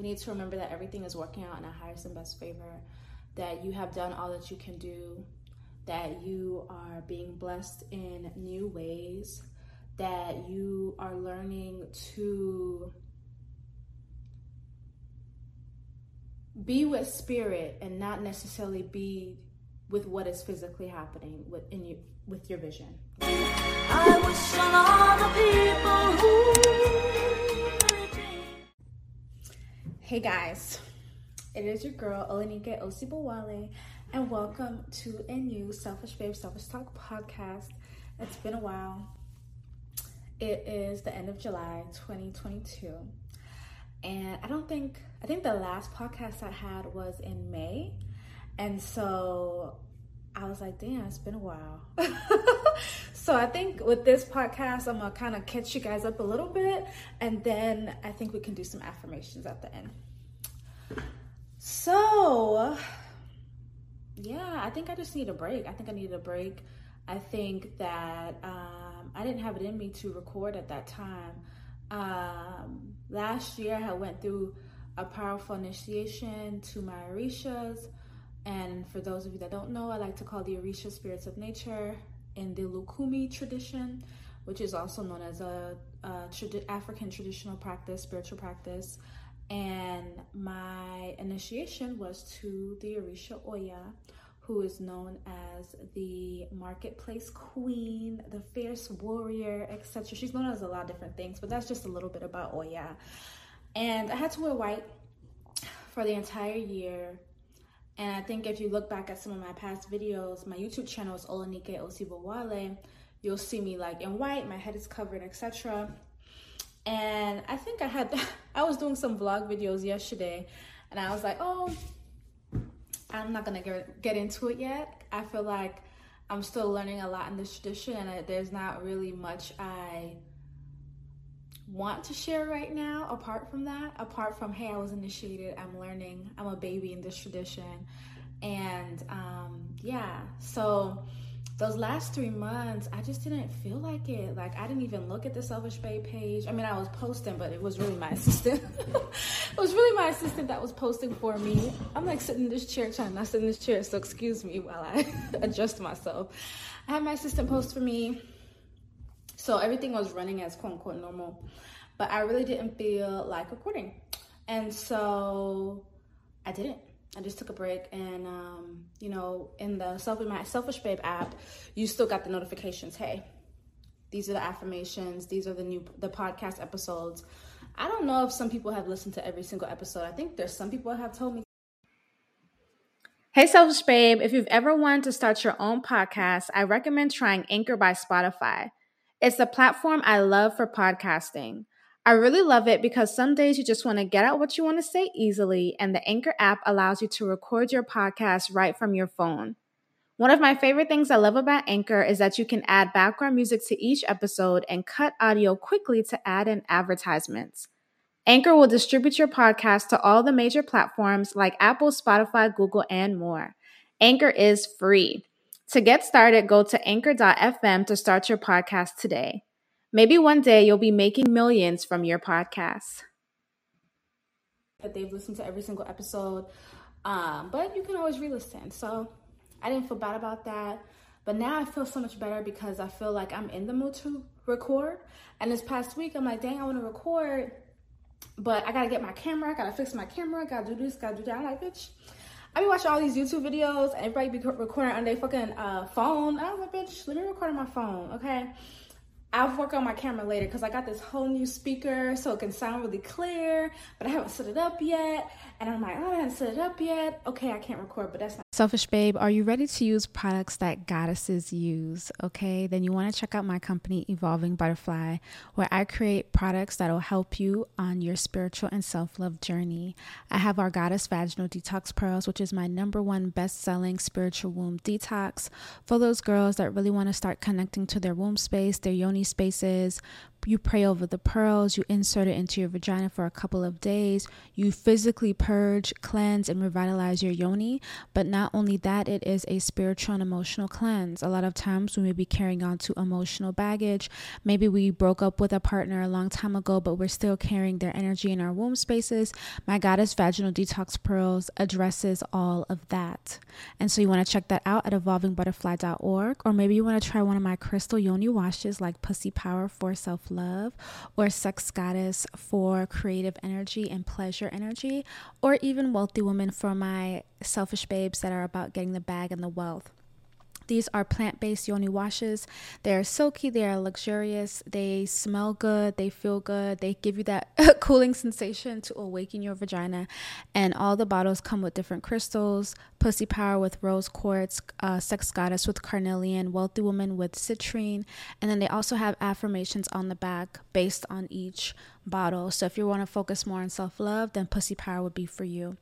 We need to remember that everything is working out in our highest and best favor, that you have done all that you can do, that you are being blessed in new ways, that you are learning to be with spirit and not necessarily be with what is physically happening within you with your vision. I Hey guys, it is your girl Olanike Osibowale, and welcome to a new Selfish Babe Selfish Talk podcast. It's been a while. It is the end of July 2022. And I don't think, I think the last podcast I had was in May. And so I was like, damn, it's been a while. so I think with this podcast, I'm gonna kind of catch you guys up a little bit. And then I think we can do some affirmations at the end. So, yeah, I think I just need a break. I think I need a break. I think that um, I didn't have it in me to record at that time. Um, last year, I went through a powerful initiation to my Orishas. And for those of you that don't know, I like to call the Orisha spirits of nature in the Lukumi tradition, which is also known as a, a trad- African traditional practice, spiritual practice. And my initiation was to the Orisha Oya, who is known as the marketplace queen, the fierce warrior, etc. She's known as a lot of different things, but that's just a little bit about Oya. And I had to wear white for the entire year. And I think if you look back at some of my past videos, my YouTube channel is Olanike Osibowale. You'll see me like in white, my head is covered, etc. And I think I had, I was doing some vlog videos yesterday, and I was like, oh, I'm not gonna get, get into it yet. I feel like I'm still learning a lot in this tradition, and I, there's not really much I want to share right now apart from that apart from hey i was initiated i'm learning i'm a baby in this tradition. And um yeah so those last three months i just didn't feel like it. Like i didn't even look at the selfish babe page. I mean i was posting but it was really my assistant. It was really my assistant that was posting for me. I'm like sitting in this chair trying not sit in this chair so excuse me while i adjust myself. I had my assistant post for me so everything was running as quote unquote normal, but I really didn't feel like recording. And so I didn't. I just took a break and um, you know, in the Selfish My Selfish Babe app, you still got the notifications. Hey, these are the affirmations, these are the new the podcast episodes. I don't know if some people have listened to every single episode. I think there's some people have told me Hey, Selfish Babe, if you've ever wanted to start your own podcast, I recommend trying Anchor by Spotify. It's the platform I love for podcasting. I really love it because some days you just want to get out what you want to say easily, and the Anchor app allows you to record your podcast right from your phone. One of my favorite things I love about Anchor is that you can add background music to each episode and cut audio quickly to add in advertisements. Anchor will distribute your podcast to all the major platforms like Apple, Spotify, Google, and more. Anchor is free. To get started, go to anchor.fm to start your podcast today. Maybe one day you'll be making millions from your podcast. That they've listened to every single episode, um, but you can always re listen. So I didn't feel bad about that. But now I feel so much better because I feel like I'm in the mood to record. And this past week, I'm like, dang, I want to record, but I gotta get my camera, I gotta fix my camera, gotta do this, gotta do that. I'm like, bitch, I be watching all these YouTube videos and everybody be recording on their fucking uh, phone. I was like, bitch, let me record on my phone, okay? I'll work on my camera later because I got this whole new speaker so it can sound really clear, but I haven't set it up yet. And I'm like, oh, I haven't set it up yet. Okay, I can't record, but that's not. Selfish Babe, are you ready to use products that goddesses use? Okay, then you want to check out my company, Evolving Butterfly, where I create products that will help you on your spiritual and self love journey. I have our Goddess Vaginal Detox Pearls, which is my number one best selling spiritual womb detox for those girls that really want to start connecting to their womb space, their yoni spaces, you pray over the pearls, you insert it into your vagina for a couple of days, you physically purge, cleanse, and revitalize your yoni. But not only that, it is a spiritual and emotional cleanse. A lot of times we may be carrying on to emotional baggage. Maybe we broke up with a partner a long time ago, but we're still carrying their energy in our womb spaces. My Goddess Vaginal Detox Pearls addresses all of that. And so you want to check that out at evolvingbutterfly.org, or maybe you want to try one of my crystal yoni washes like Pussy Power for Self love, or sex goddess for creative energy and pleasure energy, or even wealthy woman for my selfish babes that are about getting the bag and the wealth. These are plant based yoni washes. They are silky, they are luxurious, they smell good, they feel good, they give you that cooling sensation to awaken your vagina. And all the bottles come with different crystals Pussy Power with rose quartz, uh, Sex Goddess with carnelian, Wealthy Woman with citrine. And then they also have affirmations on the back based on each bottle. So if you want to focus more on self love, then Pussy Power would be for you.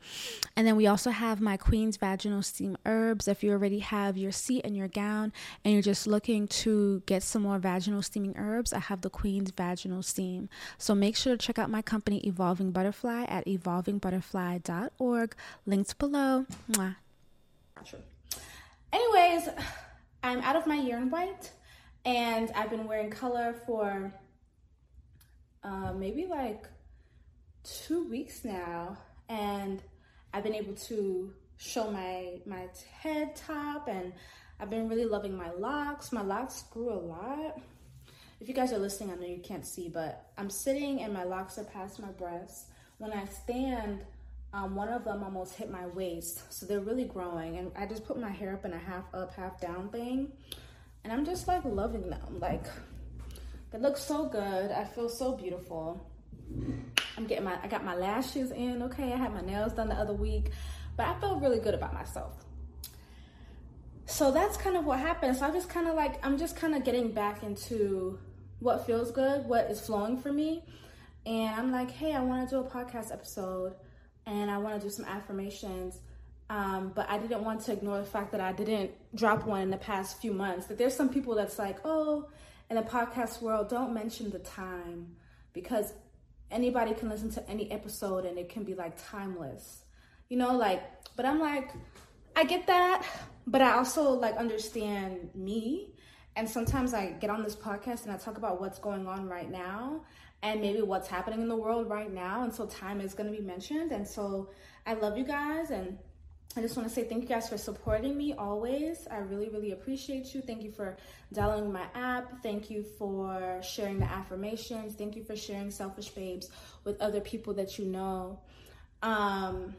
And then we also have my Queen's Vaginal Steam Herbs. If you already have your seat and your gown and you're just looking to get some more vaginal steaming herbs, I have the Queen's Vaginal Steam. So make sure to check out my company, Evolving Butterfly, at evolvingbutterfly.org. Links below. Mwah. True. Anyways, I'm out of my iyawo white and I've been wearing color for uh, maybe like two weeks now, and I've been able to show my my head top, and I've been really loving my locks. My locks grew a lot. If you guys are listening, I know you can't see, but I'm sitting and my locks are past my breasts. When I stand, um, one of them almost hit my waist, so they're really growing. And I just put my hair up in a half up, half down thing, and I'm just like loving them. Like they looks so good. I feel so beautiful. I'm getting my, I got my lashes in, okay? I had my nails done the other week, but I feel really good about myself. So that's kind of what happened. So I just kind of like, I'm just kind of getting back into what feels good, what is flowing for me. And I'm like, hey, I want to do a podcast episode and I want to do some affirmations. Um, but I didn't want to ignore the fact that I didn't drop one in the past few months. That there's some people that's like, oh, in the podcast world, don't mention the time because anybody can listen to any episode and it can be like timeless. You know, like, but I'm like, I get that, but I also like understand me. And sometimes I get on this podcast and I talk about what's going on right now and maybe what's happening in the world right now. And so time is going to be mentioned. And so I love you guys and I just want to say thank you guys for supporting me always. I really, really appreciate you. Thank you for downloading my app. Thank you for sharing the affirmations. Thank you for sharing Selfish Babes with other people that you know. Um,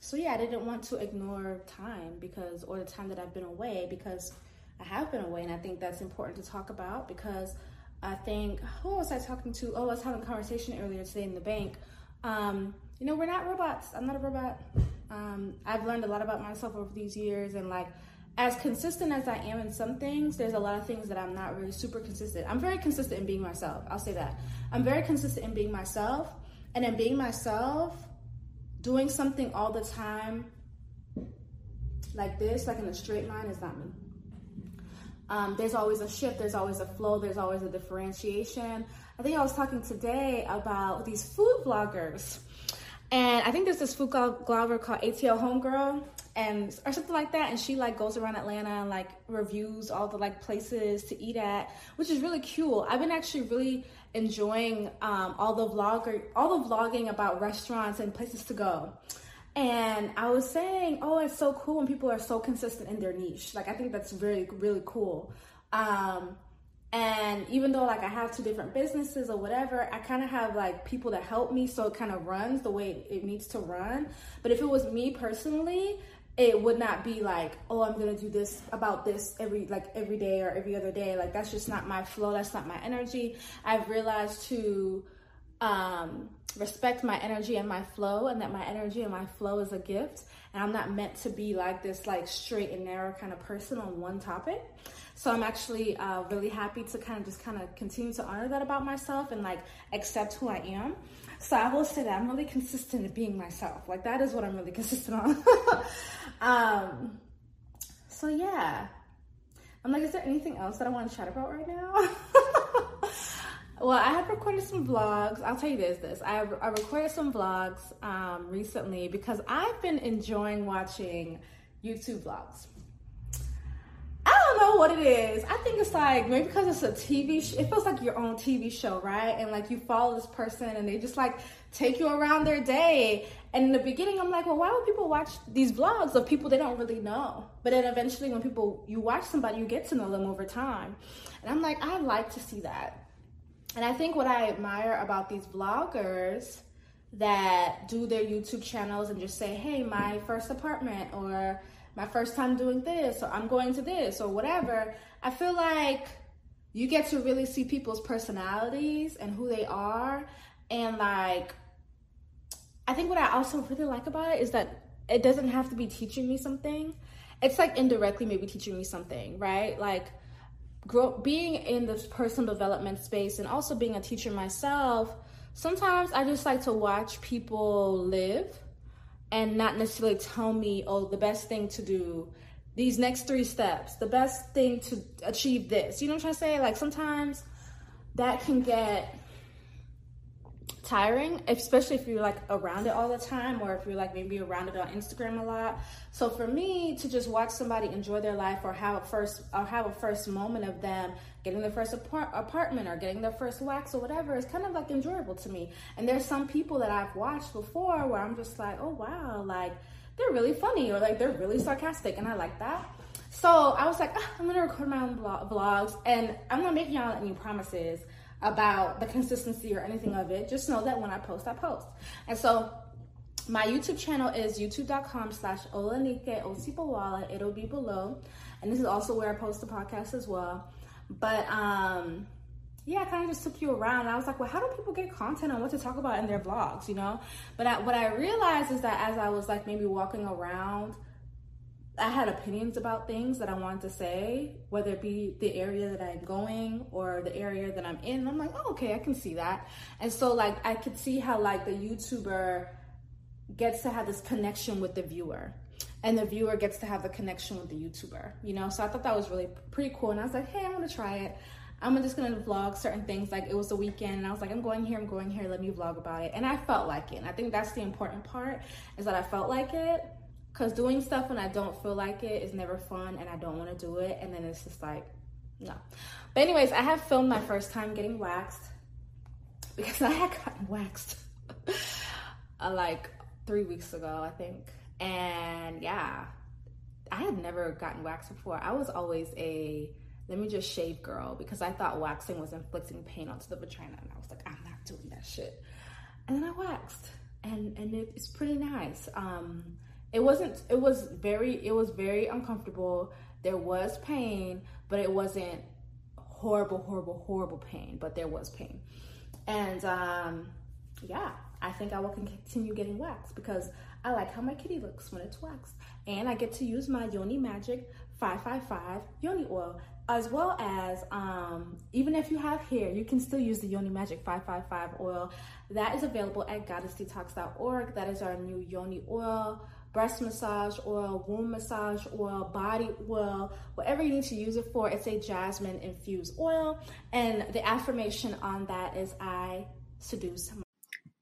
so yeah, I didn't want to ignore time because, or the time that I've been away because I have been away, and I think that's important to talk about because I think who was I talking to? Oh, I was having a conversation earlier today in the bank. Um, you know, we're not robots. I'm not a robot. Um, I've learned a lot about myself over these years, and like as consistent as I am in some things, there's a lot of things that I'm not really super consistent. I'm very consistent in being myself. I'll say that. I'm very consistent in being myself, and in being myself, doing something all the time like this, like in a straight line, is not me. Um, there's always a shift, there's always a flow, there's always a differentiation. I think I was talking today about these food vloggers and I think there's this food blogger called ATL Homegirl and or something like that. And she like goes around Atlanta and like reviews all the like places to eat at, which is really cool. I've been actually really enjoying um, all the vlogger all the vlogging about restaurants and places to go. And I was saying, oh, it's so cool when people are so consistent in their niche. Like I think that's really really cool. Um, and even though like I have two different businesses or whatever, I kind of have like people that help me so it kind of runs the way it needs to run. But if it was me personally, it would not be like, oh, I'm gonna do this about this every like every day or every other day. Like that's just not my flow. That's not my energy. I've realized to um, respect my energy and my flow, and that my energy and my flow is a gift. And I'm not meant to be like this like straight and narrow kind of person on one topic. So I'm actually uh, really happy to kind of just kind of continue to honor that about myself and like accept who I am. So I will say that I'm really consistent in being myself. Like that is what I'm really consistent on. um, so yeah. I'm like, is there anything else that I want to chat about right now? Well, I have recorded some vlogs. I'll tell you this, this. I, I recorded some vlogs um, recently because I've been enjoying watching YouTube vlogs. I don't know what it is. I think it's like maybe because it's a TV. Sh- it feels like your own TV show, right? And like you follow this person, and they just like take you around their day. And in the beginning, I'm like, well, why would people watch these vlogs of people they don't really know? But then eventually, when people you watch somebody, you get to know them over time. And I'm like, I like to see that. And I think what I admire about these vloggers that do their YouTube channels and just say, hey, my first apartment or my first time doing this or I'm going to this or whatever, I feel like you get to really see people's personalities and who they are. And like, I think what I also really like about it is that it doesn't have to be teaching me something. It's like indirectly maybe teaching me something, right? Like, grow being in this personal development space and also being a teacher myself sometimes i just like to watch people live and not necessarily tell me oh the best thing to do these next three steps the best thing to achieve this. You know what i'm trying to say? Like sometimes that can get tiring, especially if you're like around it all the time or if you're like maybe around it on Instagram a lot. So for me to just watch somebody enjoy their life or have a first or have a first moment of them getting their first apart- apartment or getting their first wax or whatever is kind of like enjoyable to me. And there's some people that I've watched before where I'm just like, "Oh wow, like they're really funny or like they're really sarcastic." And I like that. So I was like, ah, I'm gonna record my own vlogs, and I'm not making y'all any promises about the consistency or anything of it. Just know that when I post, I post. And so my YouTube channel is youtube.com slash Olanike Osibowale. It'll be below. And this is also where I post the podcast as well. But um yeah, I kind of just took you around. I was like, well, how do people get content on what to talk about in their vlogs, you know? But I, what I realized is that as I was like maybe walking around I had opinions about things that I wanted to say, whether it be the area that I'm going or the area that I'm in. I'm like, oh, okay, I can see that. And so, like, I could see how, like, the YouTuber gets to have this connection with the viewer and the viewer gets to have the connection with the YouTuber, you know? So I thought that was really pretty cool. And I was like, hey, I'm gonna try it. I'm just gonna vlog certain things. Like it was the weekend, and I was like, I'm going here, I'm going here. Let me vlog about it. And I felt like it. And I think that's the important part is that I felt like it because doing stuff when I don't feel like it is never fun and I don't want to do it. And then it's just like, no. But, anyways, I have filmed my first time getting waxed because I had gotten waxed uh, like three weeks ago, I think. And yeah, I had never gotten waxed before. I was always a let me just shave girl because I thought waxing was inflicting pain onto the vagina. And I was like, I'm not doing that shit. And then I waxed and, and it, it's pretty nice. Um, it wasn't it was very it was very uncomfortable. There was pain but it wasn't horrible horrible horrible pain but there was pain. And um yeah i think i will continue getting waxed because i like how my kitty looks when it's waxed. And i get to use my yoni magic 555 yoni oil as well as um, even if you have hair you can still use the yoni magic 555 oil. That is available at goddessdetox.org that is our new yoni oil breast massage oil, womb massage oil, body oil, whatever you need to use it for. It's a jasmine infused oil. And the affirmation on that is I seduce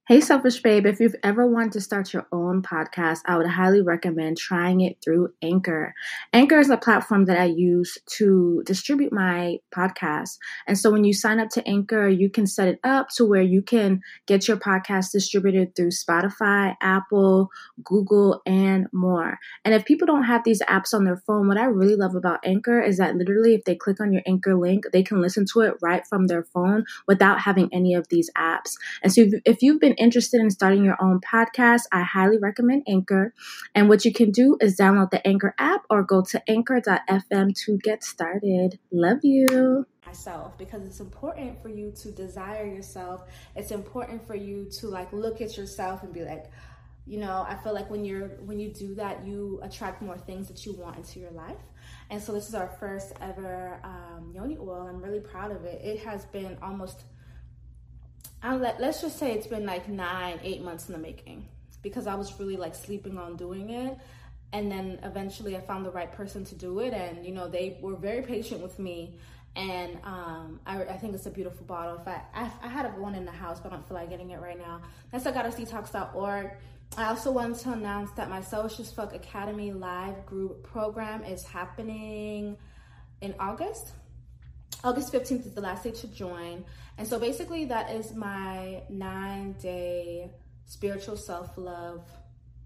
Hey, Selfish Babe, if you've ever wanted to start your own podcast, I would highly recommend trying it through Anchor. Anchor is a platform that I use to distribute my podcast. And so when you sign up to Anchor, you can set it up to where you can get your podcast distributed through Spotify, Apple, Google, and more. And if people don't have these apps on their phone, what I really love about Anchor is that literally if they click on your Anchor link, they can listen to it right from their phone without having any of these apps. And so if you've been interested in starting your own podcast, I highly recommend Anchor. And what you can do is download the Anchor app or go to anchor.fm to get started. Love you. Myself because it's important for you to desire yourself. It's important for you to like look at yourself and be like, you know, I feel like when you're when you do that, you attract more things that you want into your life. And so this is our first ever um, yoni oil. I'm really proud of it. It has been almost I'll let, let's just say it's been like nine, eight months in the making because I was really like sleeping on doing it. And then eventually I found the right person to do it. And, you know, they were very patient with me and um, I, I, think it's a beautiful bottle. If I, I, I had one in the house, but I don't feel like getting it right now. That's at goddessdetox.org. I also wanted to announce that my Selfish Fuck Academy live group program is happening in August. August 15th is the last day to join. And so basically, that is my nine day spiritual self love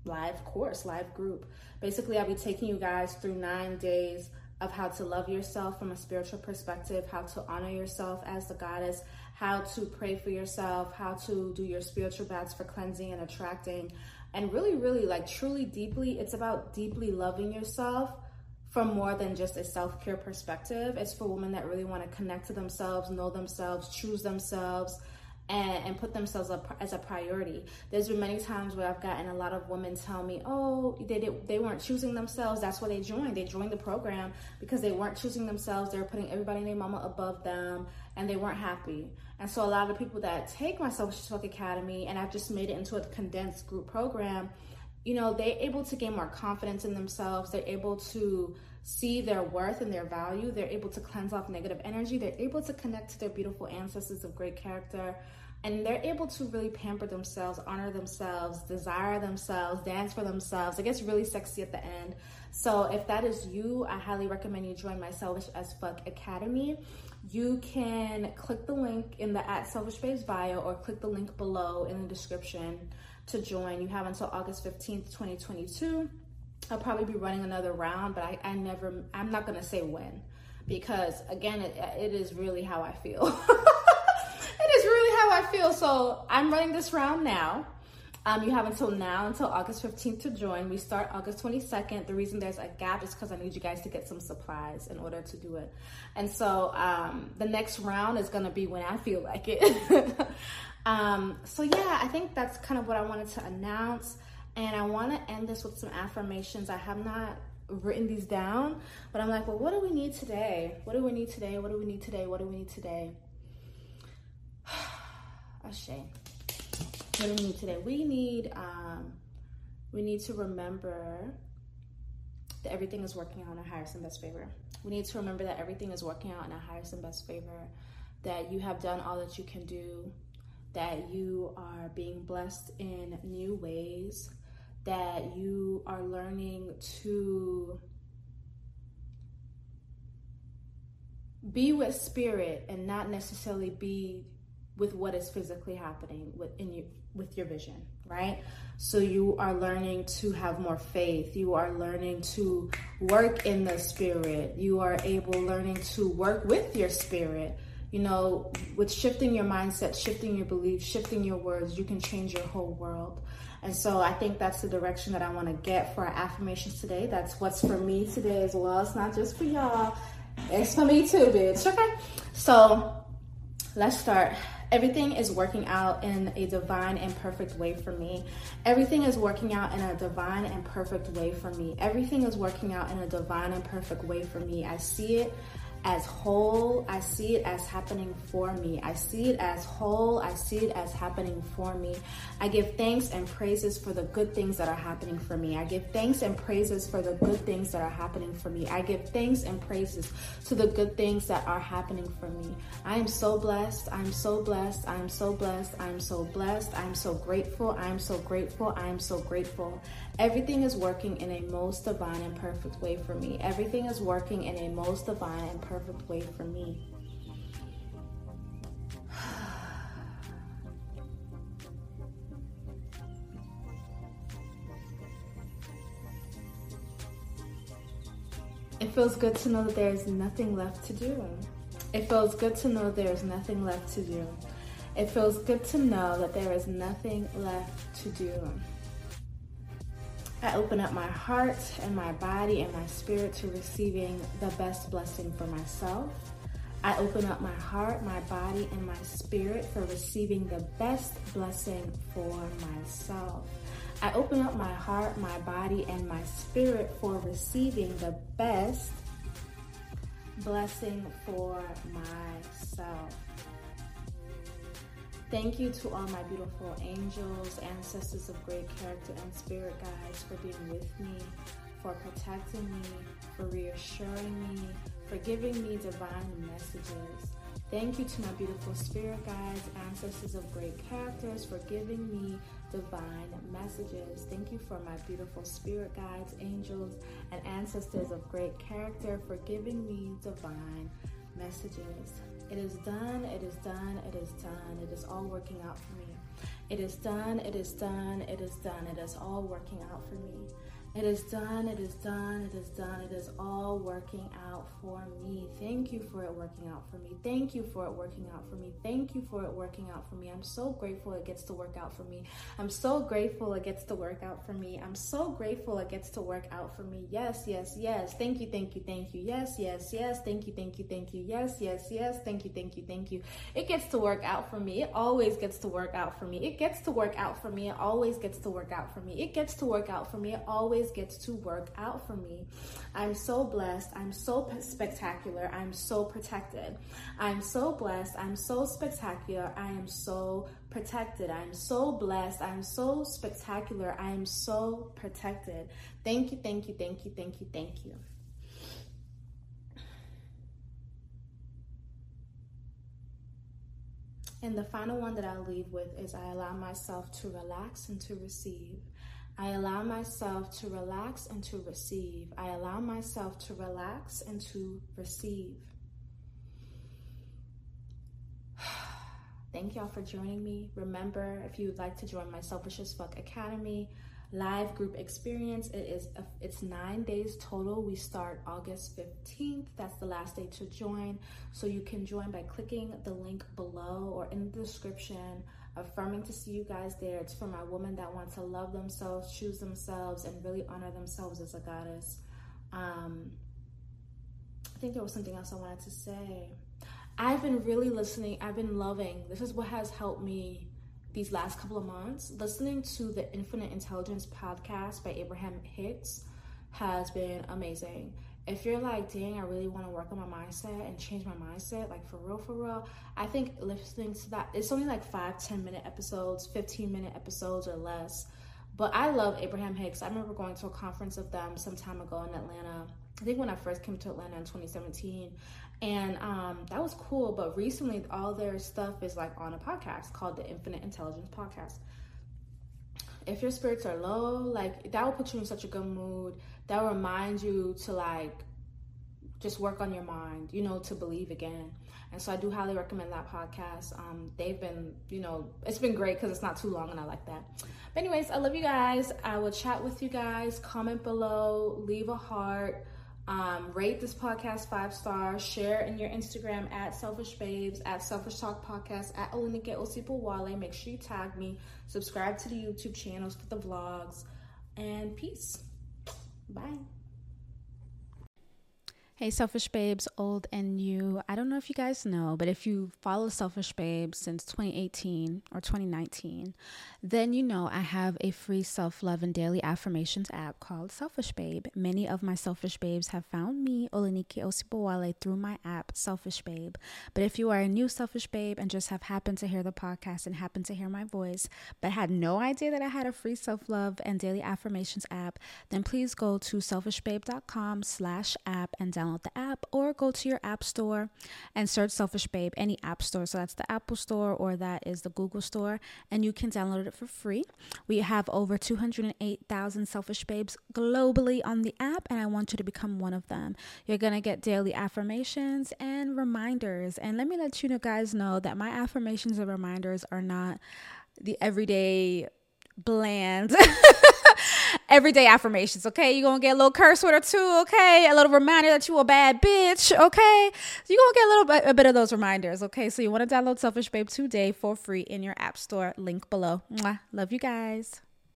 live course, live group. Basically, I'll be taking you guys through nine days of how to love yourself from a spiritual perspective, how to honor yourself as the goddess, how to pray for yourself, how to do your spiritual baths for cleansing and attracting. And really, really, like truly deeply, it's about deeply loving yourself from more than just a self care perspective. It's for women that really want to connect to themselves, know themselves, choose themselves, and, and put themselves up as a priority. There's been many times where I've gotten a lot of women tell me, "Oh, they did, they weren't choosing themselves. That's why they joined. They joined the program because they weren't choosing themselves. They were putting everybody in their mama above them, and they weren't happy." And so, a lot of people that take my Self Talk Academy, and I've just made it into a condensed group program, you know, they're able to gain more confidence in themselves. They're able to see their worth and their value. They're able to cleanse off negative energy. They're able to connect to their beautiful ancestors of great character. And they're able to really pamper themselves, honor themselves, desire themselves, dance for themselves. It gets really sexy at the end. So if that is you, I highly recommend you join my Selfish as Fuck Academy. You can click the link in the at Selfish Babes bio or click the link below in the description to join. You have until August 15th, 2022 I'll probably be running another round, but I, I never, I'm not going to say when because again, it, it is really how I feel. it is really how I feel. So I'm running this round now. Um, you have until now, until August 15th to join. We start August 22nd. The reason there's a gap is because I need you guys to get some supplies in order to do it. And so um, the next round is going to be when I feel like it. um, so yeah, I think that's kind of what I wanted to announce. And I want to end this with some affirmations. I have not written these down, but I'm like, well, what do we need today? What do we need today? What do we need today? What do we need today? A shame. What do we need today? We need um, we need to remember that everything is working out in our highest and best favor. We need to remember that everything is working out in our highest and best favor. That you have done all that you can do. That you are being blessed in new ways that you are learning to be with spirit and not necessarily be with what is physically happening within you with your vision right so you are learning to have more faith you are learning to work in the spirit you are able learning to work with your spirit you know with shifting your mindset shifting your beliefs shifting your words you can change your whole world and so I think that's the direction that I want to get for our affirmations today. That's what's for me today as well. It's not just for y'all, it's for me too, bitch. Okay. So let's start. Everything is working out in a divine and perfect way for me. Everything is working out in a divine and perfect way for me. Everything is working out in a divine and perfect way for me. I see it as whole. I see it as happening for me. I see it as whole. I see it as happening for me. I give thanks and praises for the good things that are happening for me. I give thanks and praises for the good things that are happening for me. I give thanks and praises to the good things that are happening for me. I am so blessed. I'm so blessed. I'm so blessed. I'm so blessed. I'm so grateful. I'm so grateful. I'm so grateful. Everything is working in a most divine and perfect way for me. Everything is working in a most divine and perfect way for me. It feels good to know that there's nothing left to do. It feels good to know there's nothing left to do. It feels good to know that there is nothing left to do. I open up my heart and my body and my spirit to receiving the best blessing for myself. I open up my heart, my body, and my spirit for receiving the best blessing for myself. I open up my heart, my body, and my spirit for receiving the best blessing for myself. Thank you to all my beautiful angels, ancestors of great character, and spirit guides for being with me, for protecting me, for reassuring me, for giving me divine messages. Thank you to my beautiful spirit guides, ancestors of great characters, for giving me divine messages. Thank you for my beautiful spirit guides, angels, and ancestors of great character, for giving me divine messages. It is done, it is done, it is done. It is all working out for me. It is done, it is done, it is done. It is all working out for me. It is done, it is done, it is done. It is all working out for me. Thank you for it working out for me. Thank you for it working out for me. Thank you for it working out for me. I'm so grateful it gets to work out for me. I'm so grateful it gets to work out for me. I'm so grateful it gets to work out for me. Yes, yes, yes. Thank you, thank you, thank you. Yes, yes, yes. Thank you, thank you, thank you. Yes, yes, yes. Thank you, thank you, thank you. It gets to work out for me. It always gets to work out for me. It gets to work out for me. It always gets to work out for me. It gets to work out for me. It always gets to work out for me. I'm so blessed. I'm so spectacular. I'm so protected. I'm so blessed. I'm so spectacular. I am so protected. I'm so blessed. I'm so spectacular. I am so protected. Thank you, thank you, thank you, thank you, thank you. And the final one that I'll leave with is I allow myself to relax and to receive. I allow myself to relax and to receive. I allow myself to relax and to receive. Thank y'all for joining me. Remember, if you would like to join my Selfish Fuck Academy live group experience, it is a, it's nine days total. We start August 15th. That's the last day to join. So you can join by clicking the link below or in the description affirming to see you guys there. It's for my women that want to love themselves, choose themselves, and really honor themselves as a goddess. Um, I think there was something else I wanted to say. I've been really listening. I've been loving. This is what has helped me these last couple of months. Listening to the Infinite Intelligence podcast by Abraham Hicks has been amazing if you're like, dang, I really want to work on my mindset and change my mindset, like for real, for real, I think listening to that, it's only like five, 10 minute episodes, 15 minute episodes or less. But I love Abraham Hicks. I remember going to a conference of them some time ago in Atlanta. I think when I first came to Atlanta in 2017. And um, that was cool. But recently, all their stuff is like on a podcast called the Infinite Intelligence Podcast if your spirits are low, like that will put you in such a good mood. That will remind you to like just work on your mind, you know, to believe again. And so I do highly recommend that podcast. Um, they've been, you know, it's been great because it's not too long and I like that. But anyways, I love you guys. I will chat with you guys. Comment below, leave a heart. Um, rate this podcast five stars. Share in your Instagram at Selfish Babes, at Selfish Talk Podcast, at Olanike Osibowale. Make sure you tag me. Subscribe to the YouTube channels for the vlogs. And peace. Bye. Hey, Selfish Babes, old and new. I don't know if you guys know, but if you follow Selfish Babes since 2018 or 2019, then you know I have a free self love and daily affirmations app called Selfish Babe. Many of my Selfish Babes have found me, Olanike Osibowale, through my app, Selfish Babe. But if you are a new Selfish Babe and just have happened to hear the podcast and happened to hear my voice, but had no idea that I had a free self love and daily affirmations app, then please go to selfishbabe.com slash app and download download the app or go to your app store and search Selfish Babe, any app store. So that's the Apple Store or that is the Google Store, and you can download it for free. We have over 208,000 Selfish Babes globally on the app, and I want you to become one of them. You're going to get daily affirmations and reminders. And let me let you know, guys know that my affirmations and reminders are not the everyday bland everyday affirmations, okay? You're gonna get a little curse word or two, okay? A little reminder that you a bad bitch, okay? You're gonna get a little bit, a bit of those reminders, okay? So you wanna download Selfish Babe today for free in your app store, link below. Mwah. Love you guys.